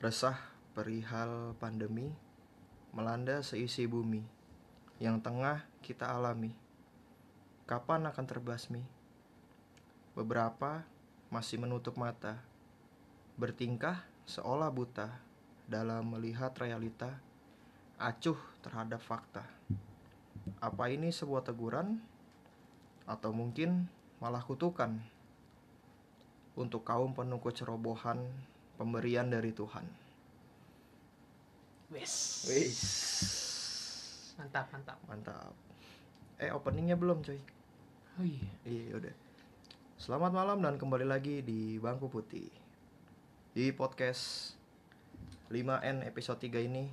Resah perihal pandemi melanda seisi bumi yang tengah kita alami. Kapan akan terbasmi? Beberapa masih menutup mata, bertingkah seolah buta dalam melihat realita, acuh terhadap fakta. Apa ini sebuah teguran atau mungkin malah kutukan untuk kaum penuh kecerobohan pemberian dari Tuhan. Wes. Wis, Mantap, mantap. mantap. Eh openingnya belum coy. Oh iya. Iya udah. Selamat malam dan kembali lagi di Bangku Putih. Di podcast 5N episode 3 ini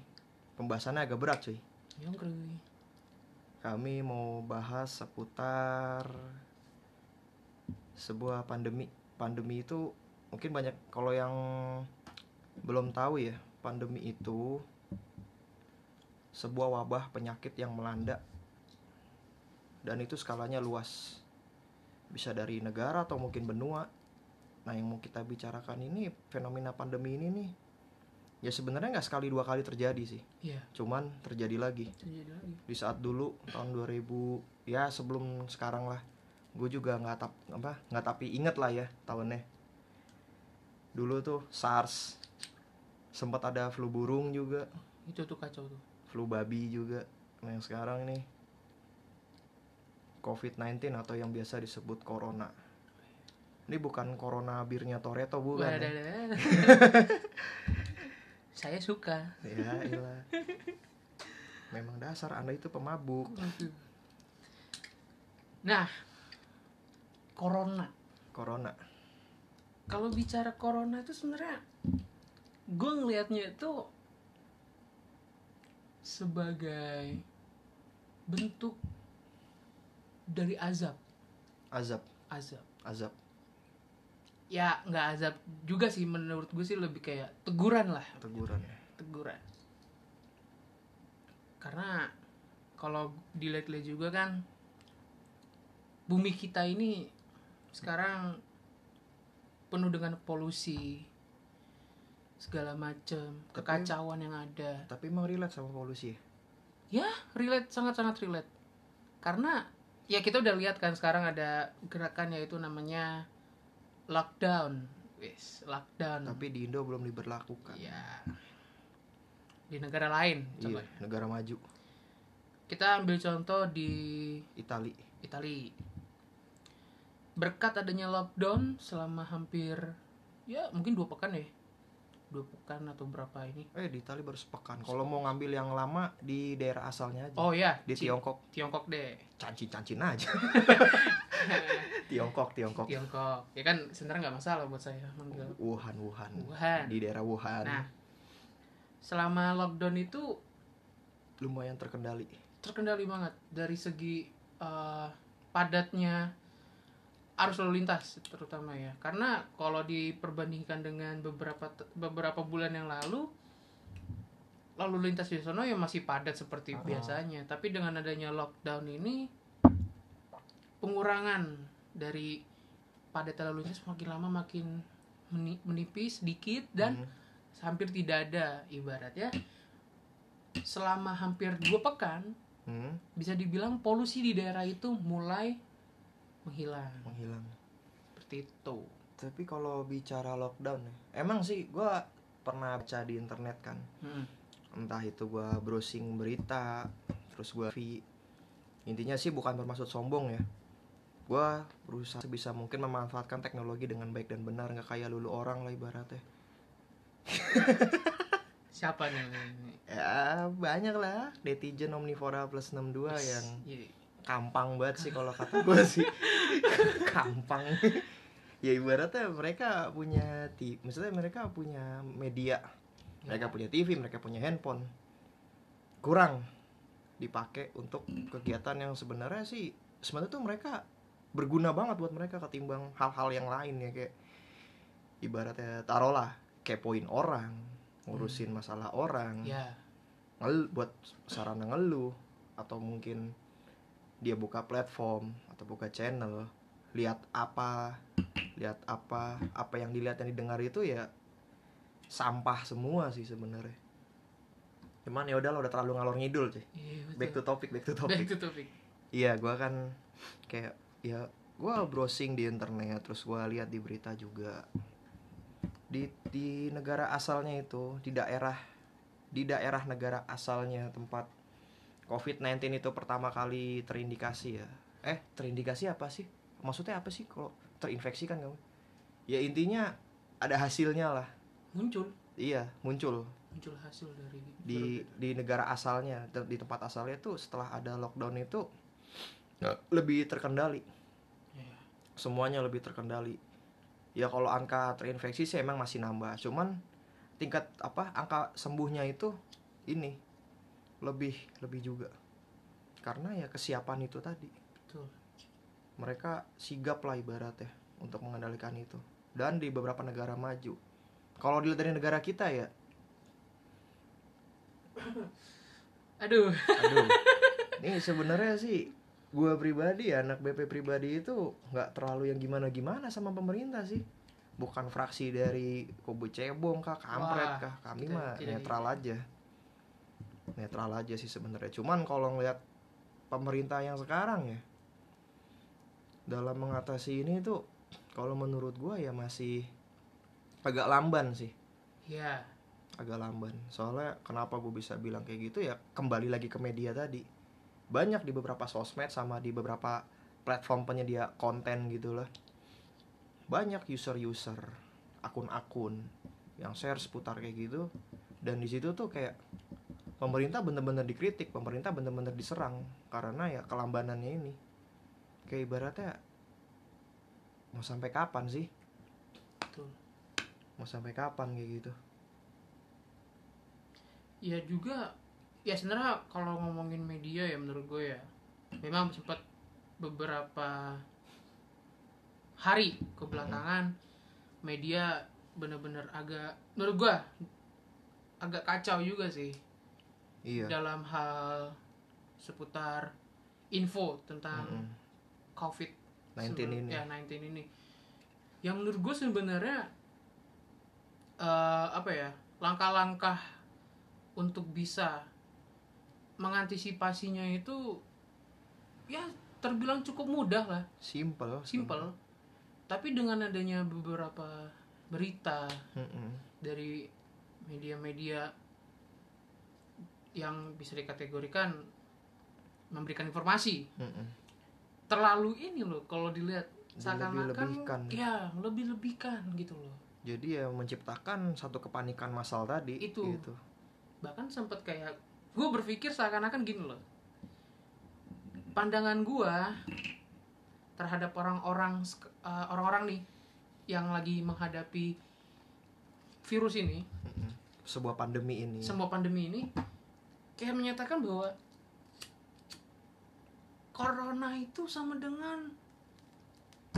pembahasannya agak berat cuy. Yongkruy. Kami mau bahas seputar sebuah pandemi. Pandemi itu mungkin banyak kalau yang belum tahu ya, pandemi itu sebuah wabah penyakit yang melanda dan itu skalanya luas. Bisa dari negara atau mungkin benua. Nah, yang mau kita bicarakan ini fenomena pandemi ini nih ya sebenarnya nggak sekali dua kali terjadi sih. Iya. Cuman terjadi lagi Terjadi lagi. di saat dulu tahun 2000 ya sebelum sekarang lah gue juga nggak tap apa nggak tapi inget lah ya tahunnya dulu tuh SARS sempat ada flu burung juga Itu tuh kacau tuh. flu babi juga nah yang sekarang ini COVID-19 atau yang biasa disebut corona ini bukan corona birnya Toretto bukan ya? Saya suka. ya iyalah. memang dasar anda itu pemabuk Nah, corona. corona Kalau bicara corona itu sebenarnya gue ngelihatnya itu sebagai bentuk dari azab, azab. Azab. azab. Ya nggak azab juga sih menurut gue sih lebih kayak teguran lah, teguran. Teguran. Karena kalau dilihat-lihat juga kan bumi kita ini sekarang penuh dengan polusi segala macam kekacauan yang ada Tapi emang relate sama polusi ya? ya relate sangat sangat relate karena ya kita udah lihat kan sekarang ada gerakan yaitu namanya lockdown wis lockdown Tapi di Indo belum diberlakukan. ya di negara lain Iya, contohnya negara maju. kita ambil contoh di Itali. Itali berkat adanya lockdown selama hampir ya mungkin dua pekan ya dua pekan atau berapa ini Eh, di Itali baru sepekan. Kalau mau ngambil yang lama di daerah asalnya aja. oh ya di Ci- Tiongkok. Tiongkok deh Cancin-cancin aja. Tiongkok, Tiongkok. Tiongkok ya kan sebenarnya nggak masalah buat saya manggil Wuhan, Wuhan. Wuhan Di daerah Wuhan. nah selama lockdown itu Lumayan terkendali. terkendali banget dari segi eh, padatnya arus lalu lintas terutama ya karena kalau diperbandingkan dengan beberapa beberapa bulan yang lalu lalu lintas di sana ya masih padat seperti Ah. biasanya tapi dengan adanya lockdown ini pengurangan dari padat lalu lintas makin lama makin meni- menipis sedikit dan Hmm. hampir tidak ada ibaratnya selama hampir dua pekan Hmm, bisa dibilang polusi di daerah itu mulai menghilang menghilang. seperti itu Tapi kalau bicara lockdown ya, emang sih gua pernah baca di internet kan. Hmm. entah itu gua browsing berita terus vi intinya sih bukan bermaksud sombong ya gua berusaha sebisa mungkin memanfaatkan teknologi dengan baik dan benar nggak kayak lulu orang lah ibaratnya siapa nih ya banyak lah netizen omnivora plus 62 yang Iya. Kampang banget sih kalau kata gua sih. Kampang ya ibaratnya mereka punya ti maksudnya mereka punya media. Mereka punya TV mereka punya handphone. Kurang dipakai untuk kegiatan yang sebenarnya sih sebenarnya tuh mereka berguna banget buat mereka ketimbang hal-hal yang lain ya kayak ibaratnya taruhlah kepoin orang ngurusin masalah orang ya. ngel buat sarana ngeluh atau mungkin dia buka platform atau buka channel lihat apa lihat apa apa yang dilihat dan didengar itu ya sampah semua sih sebenarnya cuman ya udah udah terlalu ngalor ngidul cuy Iya, betul. back to topic back to Back topic to topic. iya gua kan kayak ya gua browsing di internet terus gua lihat di berita juga di di negara asalnya itu di daerah di daerah negara asalnya tempat COVID-19 itu pertama kali terindikasi ya? Eh terindikasi apa sih? Maksudnya apa sih kalau terinfeksi kan kamu? Ya intinya ada hasilnya lah. Muncul, iya muncul. Muncul hasil dari di di negara asalnya di tempat asalnya tuh setelah ada lockdown itu lebih terkendali. Ya. semuanya lebih terkendali. Ya kalau angka terinfeksi sih emang masih nambah. Cuman tingkat apa angka sembuhnya itu ini lebih lebih juga. Karena ya kesiapan itu tadi. Betul. mereka sigap lah ibaratnya untuk mengendalikan itu. Dan di beberapa negara maju. Kalau dilihat dari negara kita ya. Aduh. aduh. Ini sebenarnya sih gua pribadi ya anak BP pribadi itu nggak terlalu yang gimana gimana sama pemerintah sih. Bukan fraksi dari kubu cebong kah kampret kah. Kami mah tidak netral aja netral aja sih sebenarnya. Cuman kalau ngeliat pemerintah yang sekarang ya dalam mengatasi ini tuh kalau menurut gua ya masih agak lamban sih. Ya. agak lamban. Soalnya kenapa gue bisa bilang kayak gitu ya kembali lagi ke media tadi. Banyak di beberapa sosmed sama di beberapa platform penyedia konten gitu lah banyak user-user akun-akun yang share seputar kayak gitu. Dan di situ tuh kayak pemerintah bener-bener dikritik pemerintah bener-bener diserang karena ya kelambanannya ini. Kayak ibaratnya mau sampai kapan sih? Betul. mau sampai kapan kayak gitu? Ya juga ya sebenarnya kalau ngomongin media ya menurut gue ya memang sempat beberapa hari kebelakangan media bener-bener agak menurut gue agak kacau juga sih iya dalam hal seputar info tentang Mm-mm. covid 19 sebe- ini. ya 19 ini yang menurut gue sebenarnya eh, apa ya langkah-langkah untuk bisa mengantisipasinya itu ya terbilang cukup mudah lah simple simple tapi dengan adanya beberapa berita Mm-mm. dari media-media yang bisa dikategorikan memberikan informasi Mm-mm. terlalu ini loh kalau dilihat seakan-akan ya lebih lebihkan gitu loh jadi ya menciptakan satu kepanikan massal tadi Itu. gitu. bahkan sempat kayak gue berpikir seakan-akan gini loh pandangan gue terhadap orang-orang eh, orang-orang nih yang lagi menghadapi virus ini sebuah pandemi ini semua pandemi ini kayak menyatakan bahwa corona itu sama dengan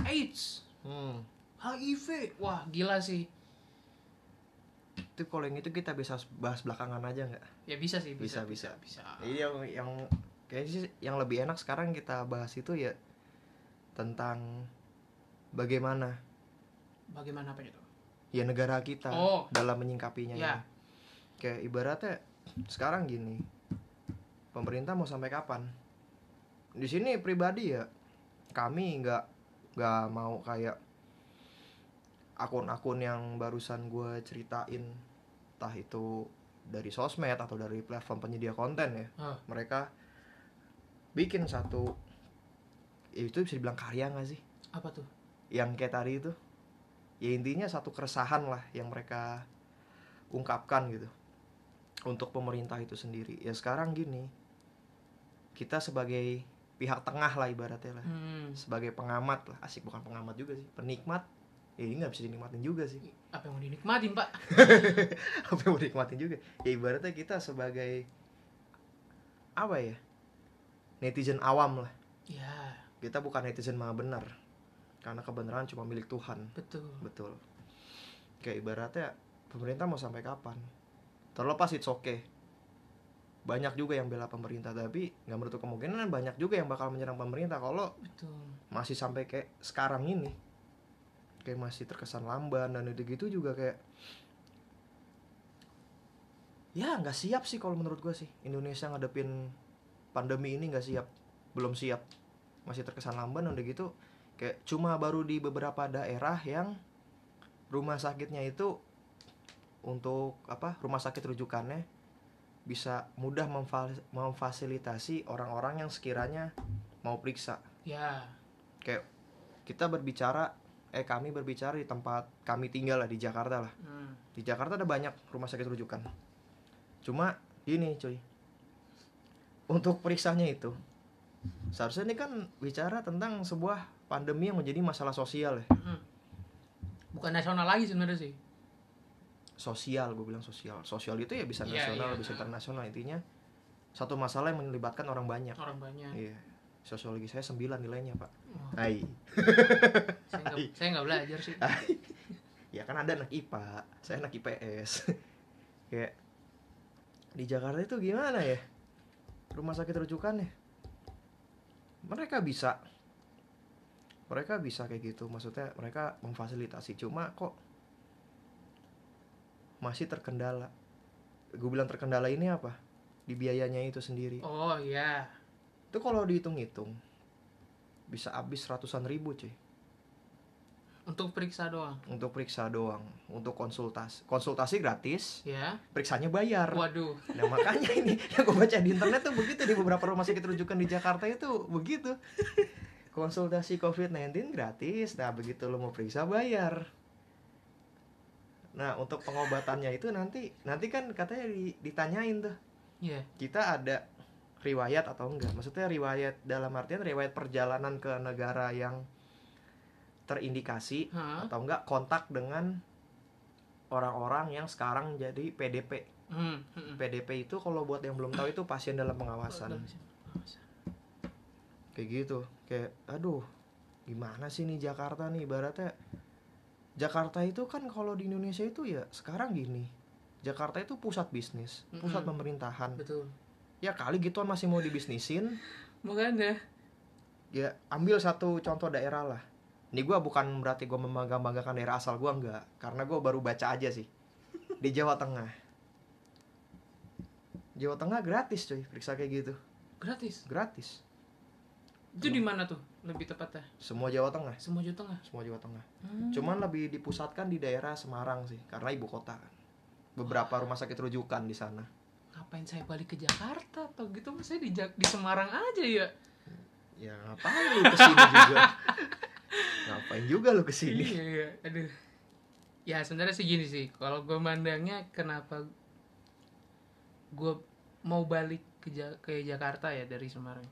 AIDS, Hmm. HIV. Wah, gila sih. itu kalau yang itu kita bisa bahas belakangan aja nggak Ya bisa sih, bisa, Bisa, bisa. Jadi yang yang kayaknya sih yang lebih enak sekarang kita bahas itu ya tentang bagaimana Bagaimana apa itu? ya negara kita Oh. dalam menyingkapinya Ya. Kayak ibaratnya sekarang gini. Pemerintah mau sampai kapan? Di sini pribadi ya kami nggak nggak mau kayak akun-akun yang barusan gue ceritain entah itu dari sosmed atau dari platform penyedia konten ya Ah. mereka bikin satu ya itu bisa dibilang karya nggak sih Apa tuh? yang kayak tadi itu ya intinya satu keresahan lah yang mereka ungkapkan gitu untuk pemerintah itu sendiri. Ya sekarang gini kita sebagai pihak tengah lah ibaratnya lah. Hmm. sebagai pengamat lah. Asik bukan pengamat juga sih. Penikmat ya ini nggak bisa dinikmatin juga sih. Apa yang mau dinikmatin, Pak? apa yang mau dinikmatin juga? Ya ibaratnya kita sebagai apa ya netizen awam lah. Ya, kita bukan netizen maha benar. Karena kebenaran cuma milik Tuhan. Betul. betul. Kayak ibaratnya pemerintah mau sampai kapan terlepas it's okay. Banyak juga yang bela pemerintah tapi nggak menutup kemungkinan banyak juga yang bakal menyerang pemerintah kalau Betul. masih sampai kayak sekarang ini. Kayak masih terkesan lamban dan itu gitu juga kayak ya nggak siap sih kalau menurut gue sih. Indonesia ngadepin pandemi ini nggak siap belum siap. Masih terkesan lamban udah gitu. Kayak cuma baru di beberapa daerah yang rumah sakitnya itu untuk apa rumah sakit rujukannya bisa mudah memfa- memfasilitasi orang-orang yang sekiranya mau periksa. Ya. Kayak kita berbicara eh kami berbicara di tempat kami tinggal lah di Jakarta lah. Hmm. di Jakarta ada banyak rumah sakit rujukan. Cuma gini cuy. Untuk periksanya itu seharusnya ini kan bicara tentang sebuah pandemi yang menjadi masalah sosial ya. Hmm. bukan nasional lagi sebenarnya sih sosial gue bilang sosial. Sosial itu ya bisa Iya, nasional iya. bisa internasional. Intinya satu masalah yang melibatkan orang banyak. Orang banyak. Iya. Sosiologi saya 9 nilainya pak. Wah, Hai saya nggak belajar sih. Ya kan ada anak IPA saya anak IPS kayak di Jakarta itu gimana ya? Rumah sakit rujukannya mereka bisa. Mereka bisa kayak gitu. Maksudnya mereka memfasilitasi. Cuma kok masih terkendala. Gue bilang terkendala ini apa? Di biayanya itu sendiri. Oh iya. Itu kalau dihitung-hitung bisa habis ratusan ribu cuy. Untuk periksa doang? Untuk periksa doang. Untuk konsultasi konsultasi gratis. Ya periksanya bayar. Waduh. Nah makanya ini yang gue baca di internet tuh begitu. Di beberapa rumah sakit rujukan di Jakarta itu begitu. Konsultasi COVID-19 gratis. Nah begitu lo mau periksa bayar nah untuk pengobatannya itu nanti nanti kan katanya di- ditanyain tuh ya kita ada riwayat atau enggak maksudnya riwayat dalam artian riwayat perjalanan ke negara yang terindikasi Hah? atau enggak kontak dengan orang-orang yang sekarang jadi PDP. Hmm, hmm. PDP itu kalau buat yang belum tahu itu pasien dalam pengawasan. Kayak gitu. Kayak aduh, gimana sih nih Jakarta nih ibaratnya Jakarta itu kan kalau di Indonesia itu ya sekarang gini. Jakarta itu pusat bisnis, pusat Mm-mm. pemerintahan. betul Ya kali gituan masih mau dibisnisin, makanya ya ambil satu contoh daerah lah. Ini gua bukan berarti gua membangga-banggakan daerah asal gua enggak, karena gua baru baca aja sih. Di Jawa Tengah. Jawa Tengah gratis cuy, periksa kayak gitu. gratis Gratis. Itu di mana tuh lebih tepatnya Semua Jawa Tengah, semua Jawa Tengah semua Jawa Tengah. Hmm. Cuman lebih dipusatkan di daerah Semarang sih, karena ibu kota kan. Beberapa rumah sakit rujukan di sana. ngapain saya balik ke Jakarta atau gitu saya di Jak- di Semarang aja ya Ya ngapain lu ke sini juga? ngapain juga lu ke sini? iya iya aduh ya sebenarnya sih gini sih kalau gue mandangnya kenapa gue mau balik ke Ja- ke Jakarta ya dari Semarang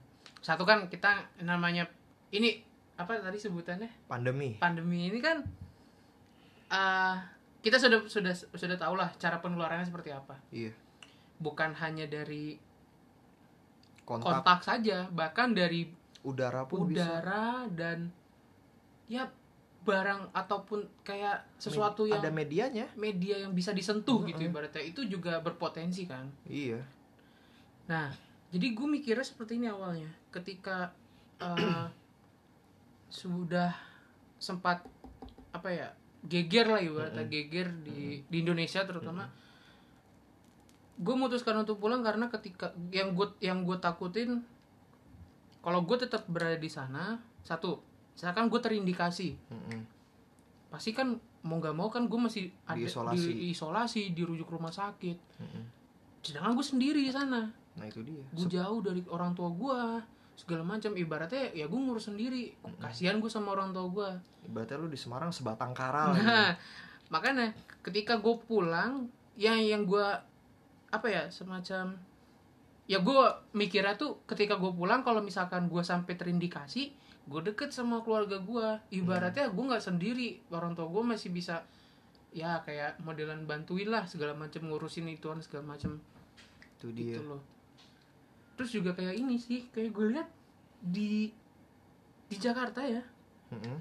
satu kan kita namanya ini apa tadi sebutannya Pandemi. pandemi ini kan eh kita sudah sudah sudah tahu lah cara penularannya seperti apa Iya. bukan hanya dari Kontak, kontak saja bahkan dari udara pun bisa. udara dan ya barang ataupun kayak sesuatu yang ada medianya. media yang bisa disentuh gitu Mm-mm. ibaratnya itu juga berpotensi kan Iya. nah jadi gue mikirnya seperti ini awalnya ketika eh, sudah sempat apa ya geger lah ibaratnya Mm-mm. geger di di Indonesia terutama gue memutuskan untuk pulang karena ketika yang gue yang gue takutin kalau gue tetap berada di sana satu misalkan gue terindikasi Mm-mm. pasti kan mau nggak mau kan gue masih ada Diisolasi. di isolasi dirujuk rumah sakit Mm-mm. sedangkan gue sendiri di sana Nah itu dia. gue jauh dari orang tua gue segala macam. Ibaratnya ya gue ngurus sendiri. Kasihan gue sama orang tua gue Ibaratnya lu di Semarang sebatang kara nah makanya ketika gue pulang yang yang gue apa ya semacam ya gue mikirnya tuh ketika gue pulang kalau misalkan gue sampai terindikasi gue deket sama keluarga gue ibaratnya gue nggak sendiri orang tua gue masih bisa ya kayak modelan bantuin lah segala macam ngurusin ituan segala macam. Itu dia. gitu loh terus juga kayak ini sih kayak gue lihat di di Jakarta ya Mm-mm.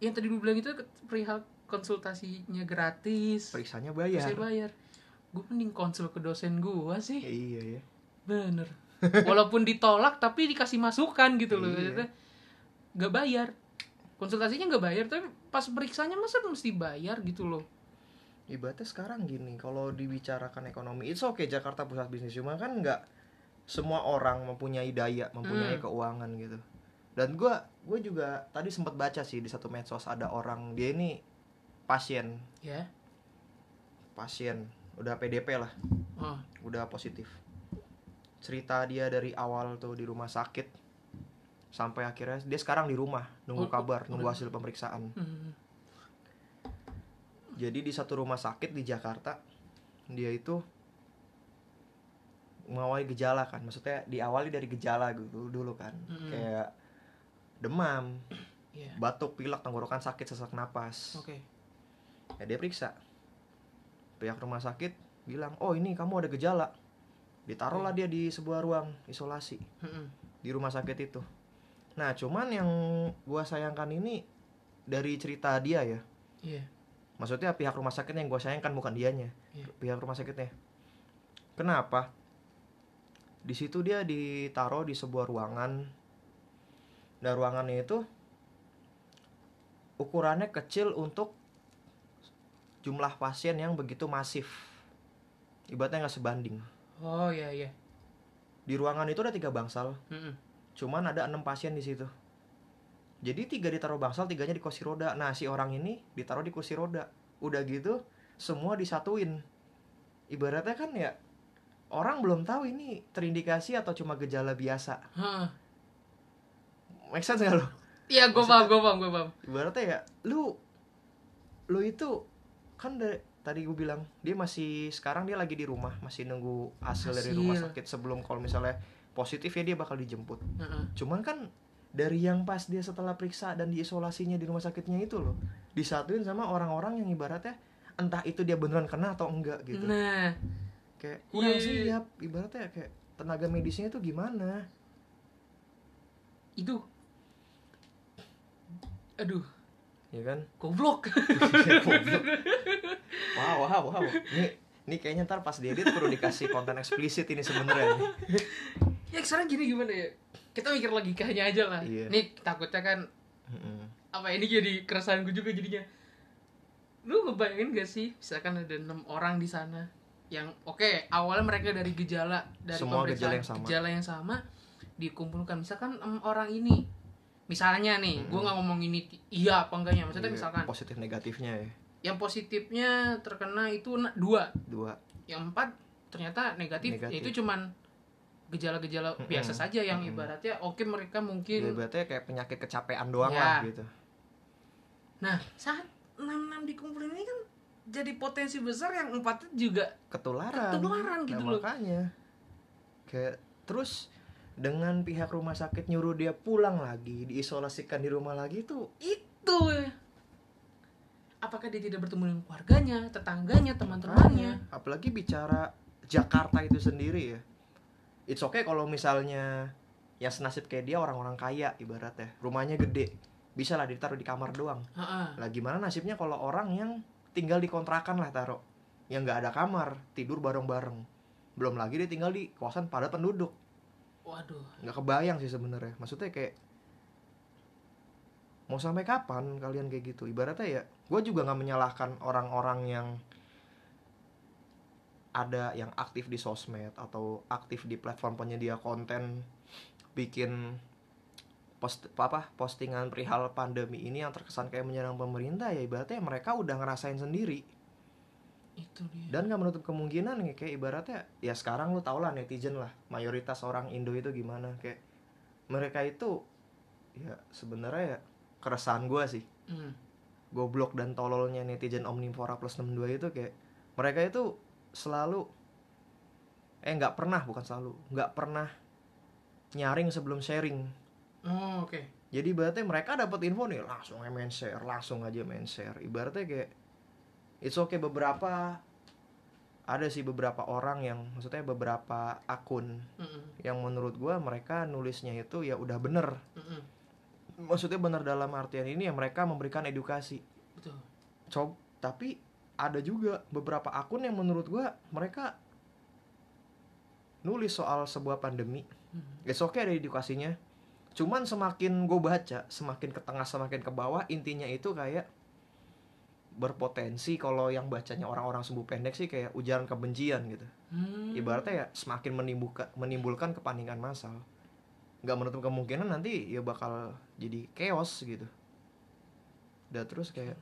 yang tadi gue bilang itu perihal konsultasinya gratis Periksanya saya bayar. bayar gue mending konsul ke dosen gue sih Iya ya. bener walaupun ditolak tapi dikasih masukan gitu loh Iya. Nggak bayar konsultasinya nggak bayar tapi pas periksanya masa mesti bayar gitu loh ibaratnya sekarang gini kalau dibicarakan ekonomi itu oke Jakarta pusat bisnis cuma kan nggak semua orang mempunyai daya mempunyai Hmm. keuangan gitu dan gua gue juga tadi sempat baca sih di satu medsos ada orang dia ini pasien Ya. pasien udah PDP lah Oh. udah positif cerita dia dari awal tuh di rumah sakit sampai akhirnya dia sekarang di rumah nunggu Oh, kabar oh, nunggu hasil pemeriksaan Hmm. jadi di satu rumah sakit di Jakarta dia itu mengawali gejala kan maksudnya diawali dari gejala gitu dulu kan Mm-mm. kayak demam Iya. batuk pilek tenggorokan sakit sesak napas Oke. ya dia periksa pihak rumah sakit bilang oh ini kamu ada gejala ditaruhlah dia di sebuah ruang isolasi Mm-mm. di rumah sakit itu nah cuman yang gua sayangkan ini dari cerita dia ya Iya. maksudnya pihak rumah sakit yang gua sayangkan bukan dianya Iya. pihak rumah sakitnya kenapa di situ dia ditaruh di sebuah ruangan. Dan ruangannya itu ukurannya kecil untuk jumlah pasien yang begitu masif. Ibaratnya nggak sebanding. Oh iya iya. di ruangan itu ada tiga bangsal. Mm-mm. cuman ada enam pasien di situ. Jadi tiga ditaruh bangsal tiganya di kursi roda. Nah si orang ini ditaruh di kursi roda. Udah gitu semua disatuin. Ibaratnya kan ya orang belum tahu ini terindikasi atau cuma gejala biasa Hah. make sense nggak lo Iya, gue paham, gue paham, gue paham. ibaratnya ya lu lu itu kan dari tadi gue bilang dia masih sekarang dia lagi di rumah masih nunggu hasil dari rumah sakit sebelum kalau misalnya positif ya dia bakal dijemput Heeh. Cuman kan dari yang pas dia setelah periksa dan diisolasinya di rumah sakitnya itu loh disatuin sama orang-orang yang ibaratnya entah itu dia beneran kena atau enggak gitu Nah, kayak kurang Iya, iya, iya. siap ibaratnya kayak tenaga medisnya itu gimana itu aduh, ya kan goblok. Wow wow wow ini ini kayaknya ntar pas diedit perlu dikasih konten eksplisit ini sebenarnya ya sekarang gini gimana ya? Kita mikir logikanya aja lah. Iya. Nih takutnya kan Mm-mm. apa ini jadi keresahan gue juga jadinya. Lu ngebayangin gak sih, misalkan ada enam orang di sana yang oke awalnya mereka dari gejala dari Semua pemeriksaan gejala yang sama. gejala yang sama dikumpulkan misalkan enam orang ini misalnya nih gue Mm-mm. nggak ngomong ini iya apa enggaknya maksudnya Iya, misalkan positif negatifnya ya yang positifnya terkena itu dua dua yang empat ternyata negatif, Negatif. yaitu cuman gejala-gejala Mm-mm. biasa saja yang Mm-mm. ibaratnya oke mereka ya, mungkin ibaratnya kayak penyakit kecapean doang Ya. lah gitu nah saat enam enam dikumpulin ini kan jadi potensi besar yang empatnya juga ketularan. Ketularan gitu nah, loh. makanya. Kayak terus dengan pihak rumah sakit nyuruh dia pulang lagi diisolasikan di rumah lagi itu itu. Apakah dia tidak bertemu dengan keluarganya tetangganya teman-temannya? Apalagi bicara Jakarta itu sendiri ya. It's okay kalau misalnya yang senasib kayak dia orang-orang kaya ibaratnya. Rumahnya gede. Bisa lah ditaruh di kamar doang. Ha-ha. lah gimana nasibnya kalau orang yang tinggal di kontrakan lah taruh yang nggak ada kamar tidur bareng-bareng. Belum lagi dia tinggal di kawasan padat penduduk. Waduh. Nggak kebayang sih sebenarnya. Maksudnya kayak mau sampai kapan kalian kayak gitu? Ibaratnya ya gue juga nggak menyalahkan orang-orang yang ada yang aktif di sosmed atau aktif di platform penyedia konten bikin post apa postingan perihal pandemi ini yang terkesan kayak menyerang pemerintah ya ibaratnya mereka udah ngerasain sendiri. Itu dia. Dan nggak menutup kemungkinan nih kayak ibaratnya ya sekarang lu tau lah netizen lah mayoritas orang Indo itu gimana kayak mereka itu ya sebenarnya ya keresahan gue sih. Hmm. goblok dan tololnya netizen Omnivora plus 62 itu kayak mereka itu selalu eh nggak pernah bukan selalu nggak pernah nyaring sebelum sharing oh oke jadi ibaratnya mereka dapat info nih langsung aja main share langsung aja main share ibaratnya kayak it's okay beberapa ada sih beberapa orang yang maksudnya beberapa akun Mm-mm. yang menurut gua mereka nulisnya itu ya udah bener Mm-mm. maksudnya bener dalam artian ini ya mereka memberikan edukasi betul cob tapi ada juga beberapa akun yang menurut gua mereka nulis soal sebuah pandemi Hmm. It's okay ada edukasinya. Cuman semakin gue baca, semakin ke tengah, semakin ke bawah, intinya itu kayak berpotensi kalau yang bacanya orang-orang sembuh pendek sih kayak ujaran kebencian gitu. Hmm. ibaratnya ya semakin menimbulkan menimbulkan kepanikan massal. Nggak menutup kemungkinan nanti ya bakal jadi chaos gitu. Udah terus kayak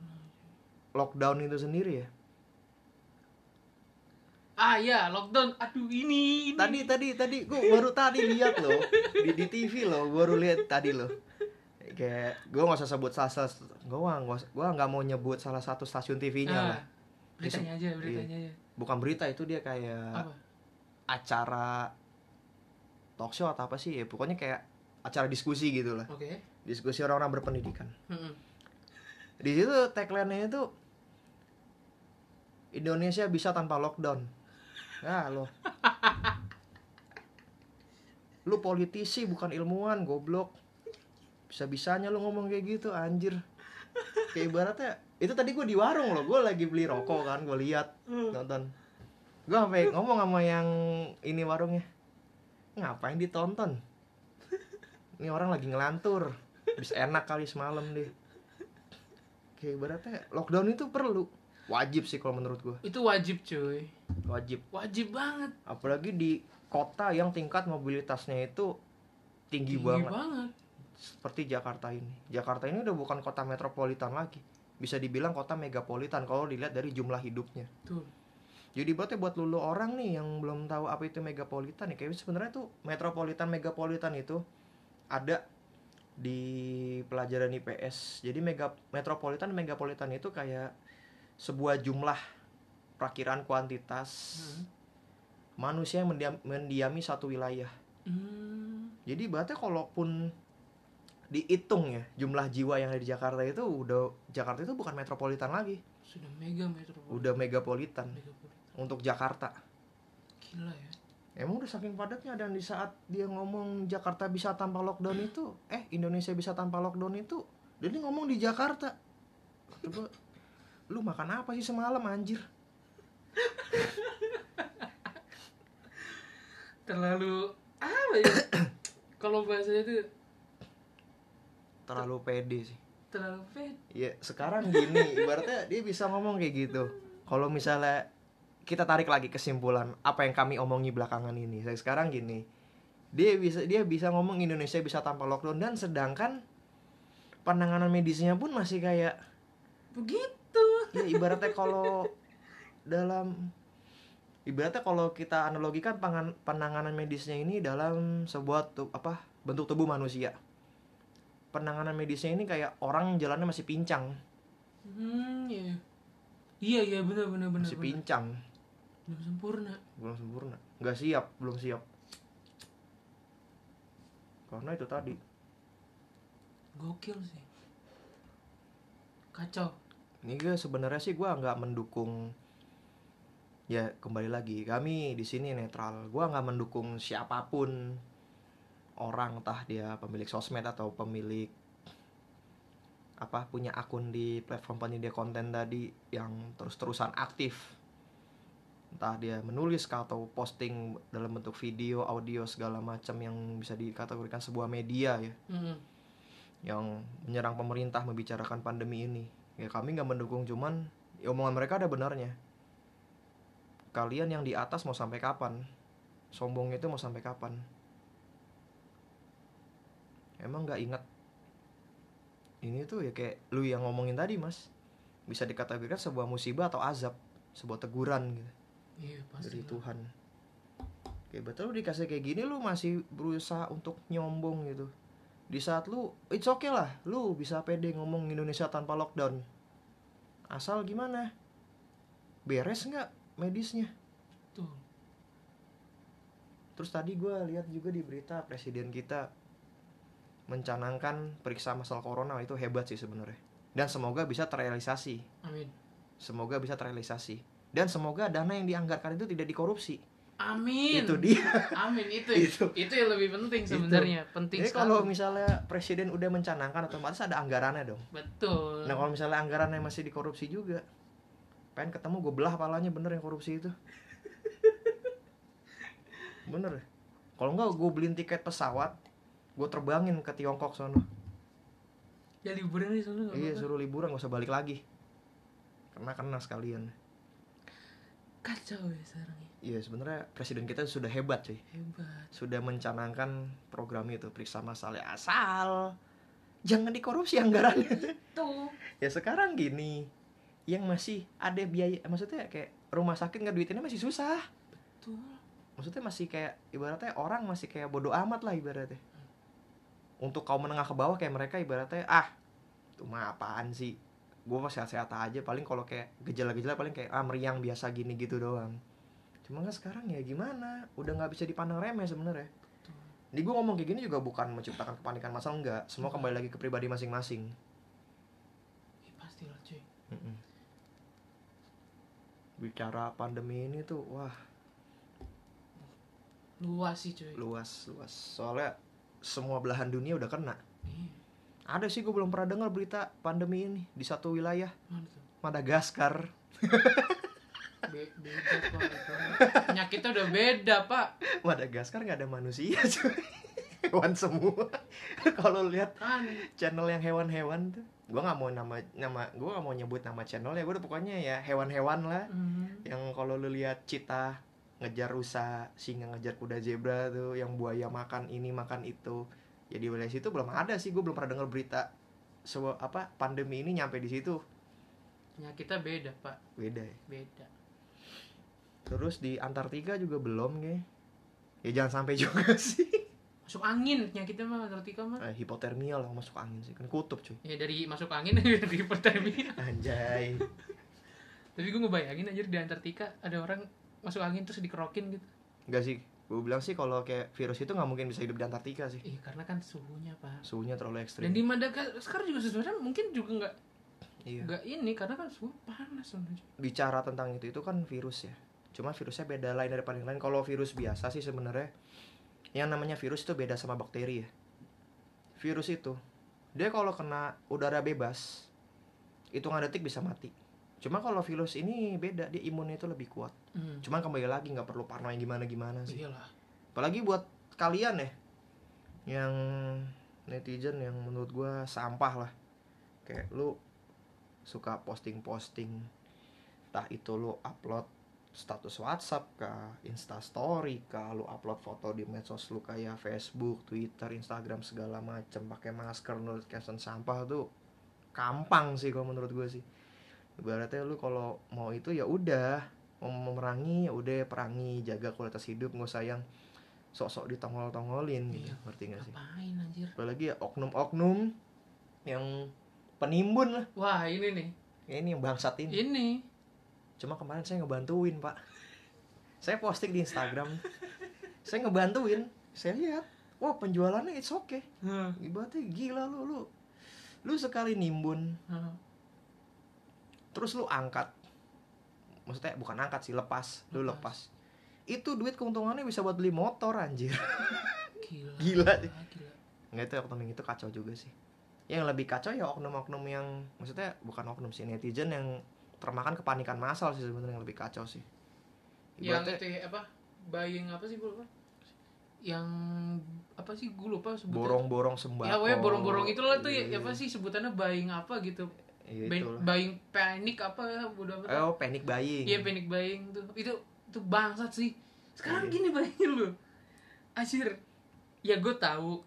lockdown itu sendiri ya Ah ya, lockdown. Aduh ini, ini. tadi tadi tadi gue baru tadi lihat loh di, di TV loh gua baru lihat tadi loh kayak gue nggak usah sebut salah salah gue nggak gue nggak mau nyebut salah satu stasiun TV-nya Ah, lah beritanya aja, beritanya aja. bukan berita itu dia kayak Apa? acara talk show atau apa sih ya pokoknya kayak acara diskusi gitu lah Oke. diskusi orang-orang berpendidikan di situ tagline-nya itu Indonesia bisa tanpa lockdown ya lo. Lu politisi bukan ilmuwan goblok. Bisa bisanya lu ngomong kayak gitu anjir. Kayak ibaratnya itu tadi gue di warung loh gue lagi beli rokok kan gue lihat nonton. Gue sampai ngomong sama yang ini warungnya. Ngapain ditonton? Ini orang lagi ngelantur. Bisa enak kali semalam deh. Kayak ibaratnya lockdown itu perlu. Wajib sih kalau menurut gue Itu wajib, cuy. Wajib Wajib banget. apalagi di kota yang tingkat mobilitasnya itu tinggi, Tinggi banget banget. seperti Jakarta ini Jakarta ini udah bukan kota metropolitan lagi bisa dibilang kota megapolitan kalau dilihat dari jumlah hidupnya Tuh. jadi buatnya buat lulu orang nih yang belum tahu apa itu megapolitan ya kayak sebenarnya tuh metropolitan megapolitan itu ada di pelajaran IPS jadi mega metropolitan megapolitan itu kayak sebuah jumlah perakiraan kuantitas Hmm. manusia yang mendiam- mendiami satu wilayah Hmm. jadi berarti kalaupun dihitung ya jumlah jiwa yang ada di Jakarta itu udah Jakarta itu bukan metropolitan lagi Sudah mega metropolitan. udah megapolitan Megapolitan. untuk Jakarta Gila ya. Emang udah saking padatnya dan di saat dia ngomong Jakarta bisa tanpa lockdown itu, eh Indonesia bisa tanpa lockdown itu, dia ini ngomong di Jakarta. Coba lu makan apa sih semalam anjir? Terlalu apa ya? Kalau bahasanya itu Terlalu pede sih. terlalu pet. Ya sekarang gini, ibaratnya dia bisa ngomong kayak gitu. Kalau misalnya kita tarik lagi kesimpulan apa yang kami omongi belakangan ini. Saya sekarang gini, dia bisa dia bisa ngomong Indonesia bisa tanpa lockdown dan sedangkan penanganan medisnya pun masih kayak Begitu. ya ibaratnya kalau dalam ibaratnya kalau kita analogikan pangan, penanganan medisnya ini dalam sebuah tu- apa bentuk tubuh manusia penanganan medisnya ini kayak orang jalannya masih pincang Hmm, iya. Iya, iya benar benar benar. masih pincang Belum sempurna. belum sempurna nggak siap belum siap karena itu tadi Gokil sih. Kacau. ini gue sebenarnya sih gue nggak mendukung ya kembali lagi kami di sini netral gue nggak mendukung siapa pun orang entah dia pemilik sosmed atau pemilik apa punya akun di platform penyedia konten tadi yang terus-terusan aktif entah dia menulis kah atau posting dalam bentuk video audio segala macam yang bisa dikategorikan sebuah media ya Hmm. yang menyerang pemerintah membicarakan pandemi ini. Ya kami nggak mendukung cuman ya, omongan mereka ada benarnya. Kalian yang di atas mau sampai kapan? Sombong itu mau sampai kapan? Emang nggak ingat? Ini tuh ya kayak lu yang ngomongin tadi mas, bisa dikategorikan sebuah musibah atau azab, sebuah teguran gitu Iya, pasti. dari. Tuhan. Kayak betul lu dikasih kayak gini lu masih berusaha untuk nyombong gitu. Di saat lu it's okay lah, lu bisa pede ngomong Indonesia tanpa lockdown. Asal gimana? Beres nggak medisnya? Tuh. Terus tadi gua lihat juga di berita presiden kita mencanangkan periksa masalah corona itu hebat sih sebenarnya. Dan semoga bisa terrealisasi. Amin. Semoga bisa terrealisasi. Dan semoga dana yang dianggarkan itu tidak dikorupsi. Amin. Itu dia. Amin itu. Itu. itu. yang lebih penting sebenarnya. Penting Jadi sekali. kalau misalnya presiden udah mencanangkan otomatis ada anggarannya dong. Betul. Nah kalau misalnya anggarannya masih dikorupsi juga, pengen ketemu gue belah palanya bener yang korupsi itu. Bener. ya? Kalau enggak gue beliin tiket pesawat, gue terbangin ke Tiongkok sono. ya liburan di nggak Iya suruh liburan gak usah balik lagi. kena kena sekalian kacau ya sekarang ya iya sebenarnya presiden kita sudah hebat cuy hebat sudah mencanangkan program itu periksa masalah asal jangan dikorupsi anggarannya tuh ya sekarang gini yang masih ada biaya maksudnya kayak rumah sakit nggak duitnya masih susah. Tuh maksudnya masih kayak ibaratnya orang masih kayak bodoh amat lah ibaratnya. Untuk kaum menengah ke bawah kayak mereka ibaratnya ah itu mah apaan sih? Gue masih sehat-sehat aja. Paling kalau kayak gejala-gejala paling kayak ah meriang biasa gini gitu doang. Cuma kan sekarang ya gimana? Udah nggak bisa dipandang remeh sebenarnya. Ini gue ngomong kayak gini juga bukan menciptakan kepanikan masal enggak. Semua kembali lagi ke pribadi masing-masing. Ya, pastilah cuy. Mm-mm. Bicara pandemi ini tuh wah. Luas sih cuy. Luas luas. Soalnya semua belahan dunia udah kena. Iya. ada sih gue belum pernah dengar berita pandemi ini di satu wilayah. Madagaskar. Be- beda pak. Penyakitnya udah beda pak. Madagaskar nggak ada manusia cuy. Hewan semua. Kalau lihat channel yang hewan-hewan tuh gue nggak mau nama nama gue nggak mau nyebut nama channel ya gue udah pokoknya ya hewan-hewan lah. Mhm. yang kalau lu lihat cita ngejar rusa singa ngejar kuda zebra tuh yang buaya makan ini makan itu ya di wilayah situ belum ada sih gue belum pernah dengar berita sebuah apa pandemi ini nyampe di situ. Penyakitnya beda pak. Beda ya? Beda. Terus di Antartika juga belum nih ya jangan sampai juga sih masuk angin penyakitnya mah Antartika mah. Eh, hipotermia lah masuk angin sih. Kan kutub cuy. Ya dari masuk angin dari hipotermia. Anjay. Tapi gue ngebayangin aja di Antartika ada orang masuk angin terus dikerokin gitu. Enggak sih. Gue bilang sih kalau kayak virus itu nggak mungkin bisa hidup di Antartika sih. Iya karena kan suhunya pak. Suhunya terlalu dan ekstrim di Madagaskar juga sebenarnya mungkin juga nggak iya. nggak ini karena kan suhu panas sebenarnya bicara tentang itu itu kan virus ya. Cuma virusnya beda lain daripada yang lain. Kalau virus biasa sih sebenarnya yang namanya virus itu beda sama bakteri ya. Virus itu dia kalau kena udara bebas hitungan detik bisa mati. Cuma kalau virus ini beda dia imunnya itu lebih kuat. Hmm. cuman kembali lagi nggak perlu parnoid gimana gimana sih. Iyalah. Apalagi buat kalian ya yang netizen yang menurut gua sampah lah. Kayak lu suka posting-posting entah itu lu upload status WhatsApp kah, Instastory kah, lu upload foto di medsos lu kayak Facebook, Twitter, Instagram segala macem pakai masker nulis caption sampah tuh kampang sih kalau menurut gue sih. Ibaratnya lu kalau mau itu ya udah mau memerangi ya udah perangi jaga kualitas hidup nggak usah yang sok-sok ditongol-tongolin gitu Iya. ngerti gak sih? Ngapain anjir? Apalagi ya oknum-oknum yang penimbun lah. Wah ini nih. Ya ini yang bangsat ini. Ini cuma kemarin saya ngebantuin pak. Saya posting di Instagram. Saya ngebantuin saya lihat wah penjualannya it's okay. Hah, ibaratnya gila lu lu. Lu sekali nimbun hah. terus lu angkat. Maksudnya bukan angkat sih lepas. Lu Lepas. lepas. Itu duit keuntungannya bisa buat beli motor anjir. Gila. Gila. gila. Nggak itu oknum itu kacau juga sih. Yang lebih kacau ya oknum-oknum yang maksudnya bukan oknum sih netizen yang termakan kepanikan massal sih sebenarnya yang lebih kacau sih yang Ibaratnya itu ya, apa buying apa sih gue lupa yang apa sih gue lupa sebutnya borong-borong sembako ya weh borong-borong itu lah tuh ya, Iya. apa sih sebutannya buying apa gitu Iya, Buying, itulah. buying panic apa ya udah apa oh panic buying Iya panic buying tuh itu itu bangsat sih. Sekarang Iya. gini bayangin lu. Asir. Ya gue tahu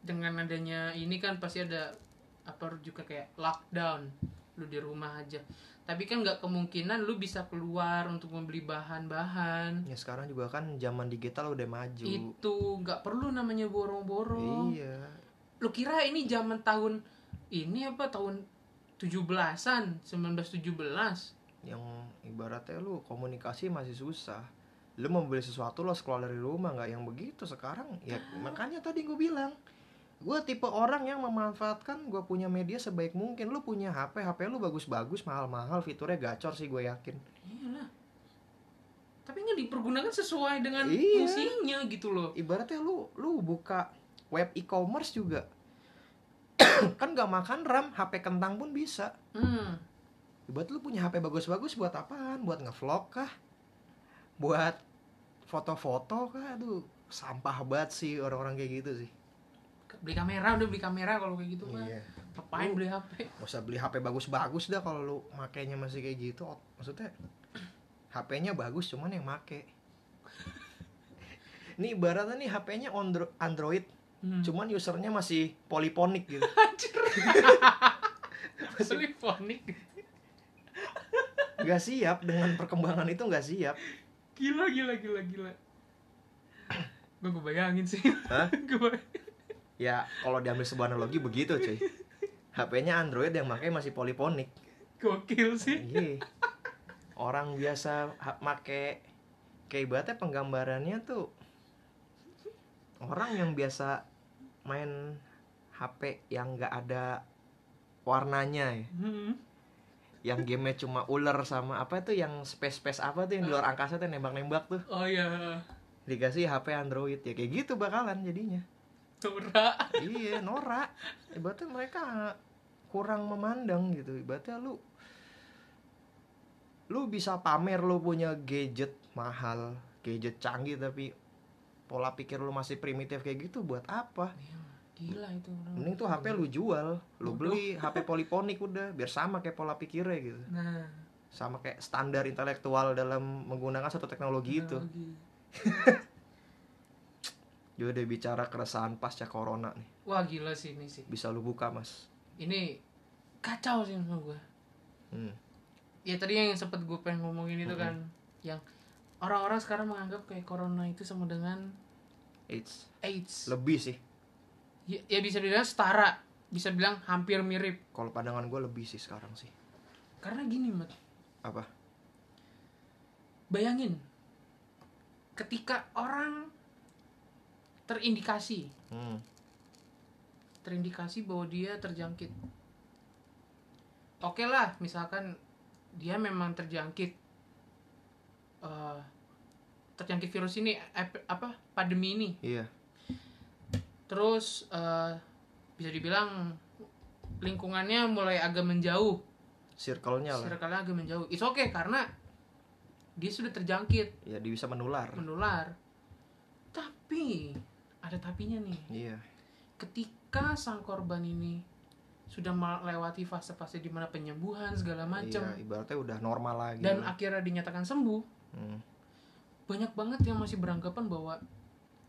dengan adanya ini kan pasti ada apa juga kayak lockdown. Lu di rumah aja. Tapi kan nggak kemungkinan lu bisa keluar untuk membeli bahan-bahan. ya sekarang juga kan zaman digital udah maju Itu nggak perlu namanya borong-borong. iya Lu kira ini zaman tahun ini apa tahun 17-an, 1917. yang ibaratnya lu komunikasi masih susah lu mau beli sesuatu lo keluar dari rumah nggak yang begitu sekarang ya makanya tadi gue bilang gue tipe orang yang memanfaatkan gue punya media sebaik mungkin lu punya HP HP lu bagus-bagus mahal-mahal fiturnya gacor sih gue yakin Iyalah. Tapi nggak dipergunakan sesuai dengan Iya. fungsinya gitu loh. ibaratnya lu lu buka web e-commerce juga kan nggak makan RAM HP kentang pun bisa Hmm. Buat lu punya HP bagus-bagus buat apaan? Buat ngevlog kah? Buat foto-foto kah? Aduh, sampah banget sih orang-orang kayak gitu sih. Beli kamera udah beli kamera kalau kayak gitu mah. Iya. ngapain beli HP Gak usah beli HP bagus-bagus dah kalau lu makainya masih kayak gitu. Maksudnya HP-nya bagus cuman yang make. Ini ibaratnya nih HP-nya Andro- Android, Hmm. cuman usernya masih poliponik gitu. Teleponik Gak siap dengan perkembangan itu gak siap. gila gila gila gila gue gue bayangin sih Hah? gue bayangin. Ya kalau diambil sebuah analogi begitu cuy. HP-nya Android yang pakai masih poliponik. gokil sih Iya. Orang biasa make kayak ibaratnya penggambarannya tuh orang yang biasa main HP yang nggak ada warnanya ya. Hmm. Yang gamenya cuma ular sama apa tuh yang space-space apa tuh yang di luar angkasa tuh nembak-nembak tuh. oh ya Dikasih HP Android ya kayak gitu bakalan jadinya. Tora iya, norak. Ibaratnya mereka kurang memandang gitu. Ibaratnya lu lu bisa pamer lu punya gadget mahal, gadget canggih tapi pola pikir lu masih primitif kayak gitu buat apa? gila itu orang. Mending tuh HP lu jual, lu Bodoh. beli HP poliponik udah biar sama kayak pola pikirnya gitu. nah Sama kayak standar intelektual dalam menggunakan satu teknologi itu. Juga udah bicara keresahan pasca corona nih. wah gila sih ini sih Bisa lu buka, Mas. ini kacau sih menurut gue Hmm. ya tadi yang sempet gue pengen ngomongin itu kan yang orang-orang sekarang menganggap kayak corona itu sama dengan AIDS. AIDS Lebih sih. ya, ya bisa dibilang setara bisa bilang hampir mirip Kalau pandangan gue lebih sih sekarang sih. karena gini mat Apa? bayangin ketika orang terindikasi Hmm. terindikasi bahwa dia terjangkit oke lah misalkan dia memang terjangkit eh, terjangkit virus ini ep- apa pandemi ini Iya. terus eh, bisa dibilang lingkungannya mulai agak menjauh Circle-nya lah. circle agak menjauh it's okay karena dia sudah terjangkit Ya, dia bisa menular. menular tapi ada tapinya nih Iya. ketika sang korban ini sudah melewati fase-fase di mana penyembuhan segala macam Iya, ibaratnya udah normal lagi. dan akhirnya dinyatakan sembuh Hmm. banyak banget yang masih beranggapan bahwa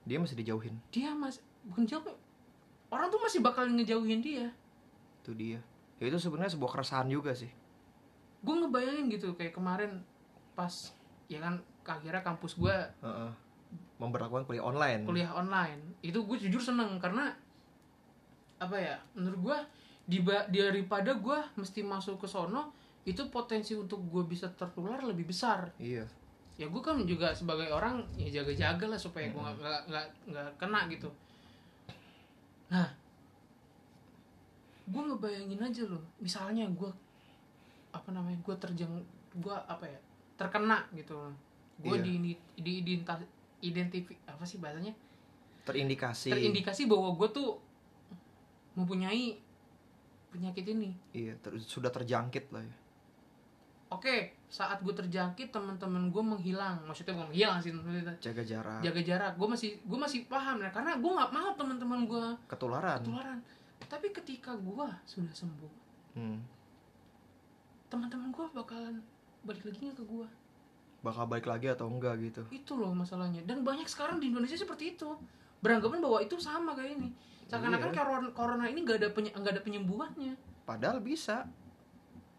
Dia masih dijauhin. dia masih bukan jauh orang tuh masih bakal ngejauhin dia Itu dia. Ya itu sebenarnya sebuah keresahan juga sih. gue ngebayangin gitu kayak kemarin pas ya kan akhirnya kampus gue Heeh. Memperlakukan kuliah online. kuliah online itu gue jujur seneng karena apa ya menurut gue di daripada gue mesti masuk ke sono itu potensi untuk gue bisa tertular lebih besar Iya. ya gue kan juga sebagai orang ya jaga-jaga lah supaya gue nggak nggak nggak nggak kena gitu nah gue ngebayangin aja loh misalnya gue apa namanya gue terjang gue apa ya terkena gitu gue Iya. di di identitas identifi apa sih bahasanya Terindikasi. terindikasi bahwa gue tuh mempunyai penyakit ini Iya, ter- sudah terjangkit lah ya. oke saat gue terjangkit teman-teman gue menghilang maksudnya gue menghilang sih. Jaga jarak. jaga jarak gue masih gue masih paham ya karena gue nggak mau teman-teman gue Ketularan. ketularan tapi ketika gue sudah sembuh Hmm. teman-teman gue bakalan balik lagi ke gue Bakal balik lagi atau enggak gitu. itu loh masalahnya dan banyak sekarang di Indonesia seperti itu beranggapan bahwa itu sama kayak ini seakan-akan Iya. corona, corona ini nggak ada penye- nggak ada penyembuhannya Padahal bisa.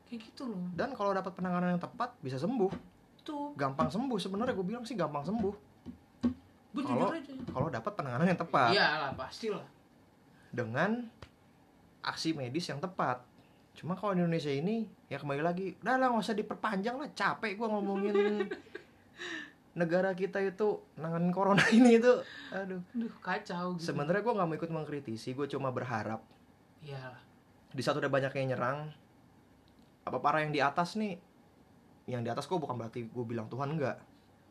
kayak gitu loh Dan kalau dapat penanganan yang tepat bisa sembuh. tuh Gampang sembuh sebenarnya gue bilang sih gampang sembuh. Kalau- Kalau dapat penanganan yang tepat iyalah pasti lah dengan aksi medis yang tepat. Cuma kalau di Indonesia ini ya kembali lagi, udah lah nggak usah diperpanjang lah, capek gue ngomongin negara kita itu nanganin corona ini itu, aduh. Duh, kacau gitu Sebenarnya gue nggak mau ikut mengkritisi, gue cuma berharap iyalah di saat udah banyak yang nyerang, apa para yang di atas nih, yang di atas gue bukan berarti gue bilang Tuhan enggak,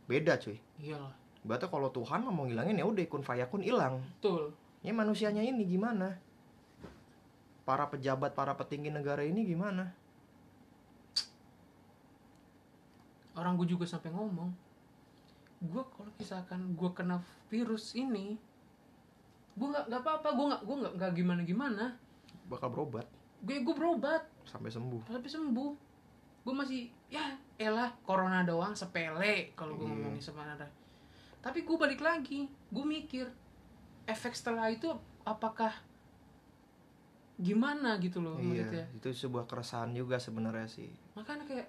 beda cuy. iyalah Berarti kalau Tuhan mau ngilangin ya udah kun fayakun hilang. betul Ya manusianya ini gimana? Para pejabat, para petinggi negara ini gimana? orang gue juga sampai ngomong gue kalau misalkan gue kena virus ini gue nggak nggak apa-apa gue nggak gue nggak gimana gimana Bakal berobat. gue gue berobat sampai sembuh sampai sembuh gue masih ya elah corona doang sepele kalau gue Iya. ngomongin sebenarnya tapi gue balik lagi gue mikir efek setelah itu apakah gimana gitu loh iya maksudnya. itu sebuah keresahan juga sebenarnya sih. Makanya kayak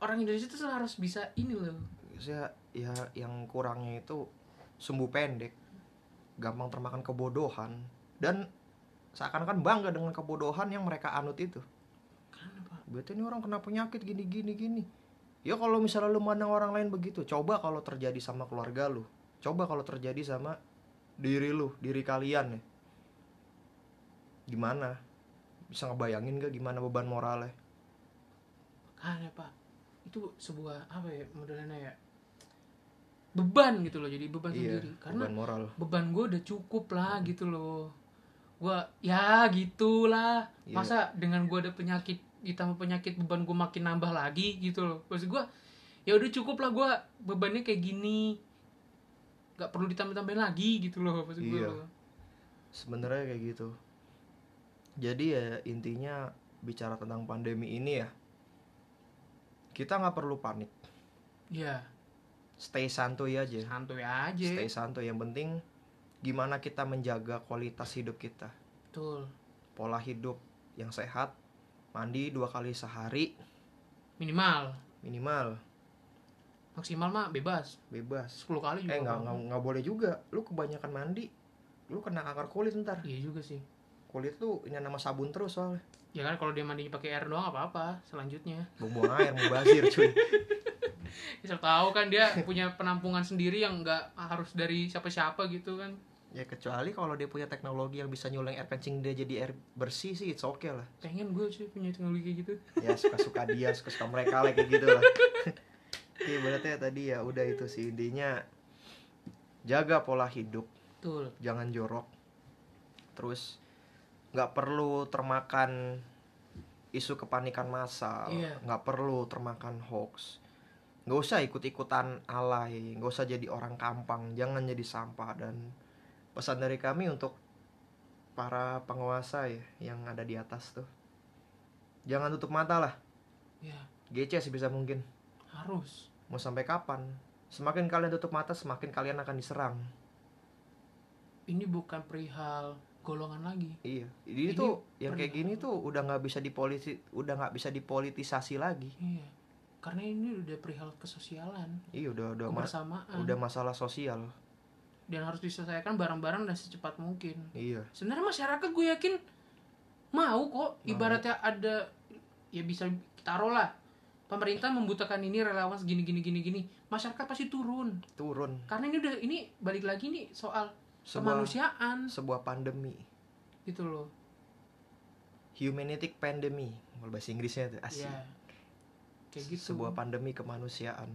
orang Indonesia tuh harus bisa ini loh. Saya ya yang kurangnya itu sumbu pendek gampang termakan kebodohan dan seakan-akan bangga dengan kebodohan yang mereka anut itu. Karena pak berarti ini orang kena penyakit gini gini gini. Ya kalau misalnya lu mandang orang lain begitu coba kalau terjadi sama keluarga lu coba kalau terjadi sama diri lu diri kalian ya gimana? Bisa ngebayangin gak gimana beban moralnya? Makanya pak. Itu sebuah apa ya modelnya ya? Beban gitu loh jadi beban iya sendiri. Karena beban moral. beban gue udah cukup lah gitu loh. Gue ya gitulah. Iya. masa dengan gue ada penyakit ditambah penyakit beban gue makin nambah lagi gitu loh. Maksud gue ya udah cukup lah gue bebannya kayak gini. Nggak perlu ditambah-tambahin lagi gitu loh maksud gue Iya. sebenarnya kayak gitu jadi ya intinya bicara tentang pandemi ini ya kita nggak perlu panik. Ya stay santuy aja. Santuy aja. Stay santuy. Yang penting gimana kita menjaga kualitas hidup kita. Betul. Pola hidup yang sehat mandi dua kali sehari. Minimal. Minimal. Maksimal mah bebas. Bebas. 10 kali juga eh nggak nggak nggak boleh juga. Lu kebanyakan mandi lu kena kanker kulit ntar. Iya juga sih kulit tuh ini nama sabun terus soalnya. Ya kan kalau dia mandinya pakai air doang apa apa selanjutnya. Buang air mau bazir cuy. Bisa tahu kan dia punya penampungan sendiri yang nggak harus dari siapa-siapa gitu kan. Ya kecuali kalau dia punya teknologi yang bisa nyuling air kencing dia jadi air bersih sih it's okay lah. Pengen gue sih punya teknologi kayak gitu. Ya suka suka dia suka suka mereka lah kayak gitu lah. Iya berarti ya tadi ya udah itu sih intinya. Jaga pola hidup. Betul. Jangan jorok. Terus nggak perlu termakan isu kepanikan massal. Iya. nggak perlu termakan hoax. Nggak usah ikut-ikutan alay. Nggak usah jadi orang kampang. Jangan jadi sampah. Dan pesan dari kami untuk para penguasa ya yang ada di atas tuh. Jangan tutup mata lah. Ya GC sebisa mungkin. Harus. Mau sampai kapan? Semakin kalian tutup mata semakin kalian akan diserang. Ini bukan perihal golongan lagi. Iya, ini, Ini tuh yang kayak gini tuh udah nggak bisa dipoliti, udah nggak bisa dipolitisasi lagi. iya. Karena ini udah perihal kesosialan. Iya, udah udah mas, kebersamaan. udah masalah sosial. dan harus diselesaikan bareng-bareng dan secepat mungkin. Iya, sebenarnya masyarakat gue yakin mau kok. Mau. ibaratnya ada ya bisa taruh lah. Pemerintah membutakan ini relawan segini gini gini gini. Masyarakat pasti turun. Turun. Karena ini udah ini balik lagi nih soal sebuah kemanusiaan sebuah pandemi, gitu loh humanitic pandemic, kalau bahasa Inggrisnya tuh asik. ya kayak gitu Sebuah pandemi kemanusiaan.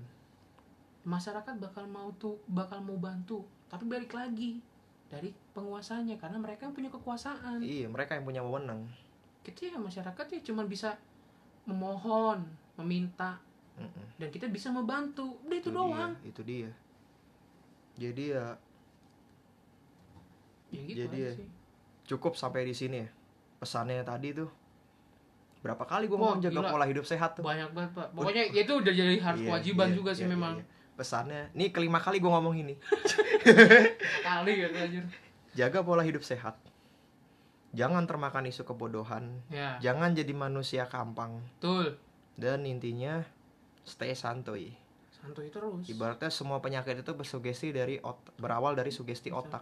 masyarakat bakal mau tuh bakal mau bantu tapi balik lagi dari penguasanya karena mereka yang punya kekuasaan Iya, mereka yang punya wewenang. kita ya masyarakat ya cuma bisa memohon meminta Mm-mm. dan kita bisa membantu udah itu, Itu doang dia, itu dia. Jadi ya ya gitu Jadi aja ya, sih cukup sampai di sini ya. Pesannya tadi tuh berapa kali gue ngomong jaga pola hidup sehat tuh. banyak banget pak pokoknya ya itu udah jadi harus Iya, kewajiban iya, juga sih iya, memang iya, iya. Pesannya, nih kelima kali gue ngomong ini. kali ya anjir Jaga pola hidup sehat. Jangan termakan isu kebodohan. ya Jangan jadi manusia kampang. betul Dan intinya stay santuy. santuy terus Ibaratnya semua penyakit itu bersugesti dari ot- berawal dari sugesti otak.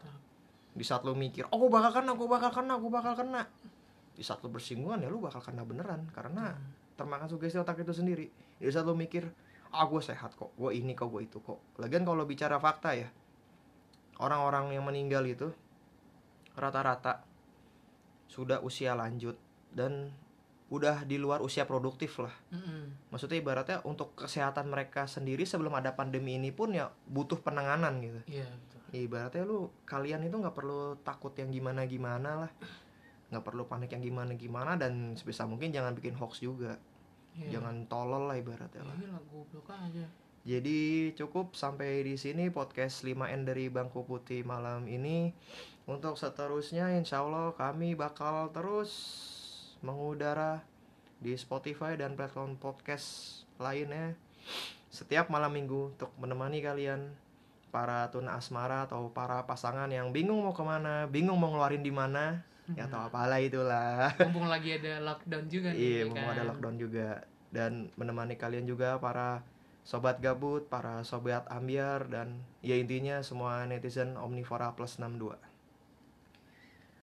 Di saat lu mikir, oh gue bakal kena, gue bakal kena, gue bakal kena. Di saat lu bersinggungan ya lu bakal kena beneran karena termakan sugesti otak itu sendiri. Di saat lu mikir, ah gue sehat kok, gue ini kok, gue itu kok. Lagian kalau bicara fakta ya, orang-orang yang meninggal itu rata-rata sudah usia lanjut dan udah di luar usia produktif lah. Mm-mm. Maksudnya ibaratnya untuk kesehatan mereka sendiri sebelum ada pandemi ini pun ya butuh penanganan gitu. iya betul ibaratnya lu kalian itu nggak perlu takut yang gimana gimana lah, nggak perlu panik yang gimana gimana dan sebisa mungkin jangan bikin hoax juga, Iya. jangan tolol lah ibaratnya lah. Iya goblok aja Jadi cukup sampai di sini podcast 5N dari Bangku Putih malam ini. Untuk seterusnya insya Allah kami bakal terus mengudara di Spotify dan platform podcast lainnya setiap malam minggu untuk menemani kalian para tuna asmara atau para pasangan yang bingung mau ke mana, bingung mau ngeluarin di mana, ya atau apalah itulah. mumpung lagi ada lockdown juga nih Iya, ya mau kan? ada lockdown juga dan menemani kalian juga para sobat gabut, para sobat ambiar dan ya intinya semua netizen Omnivora plus 62.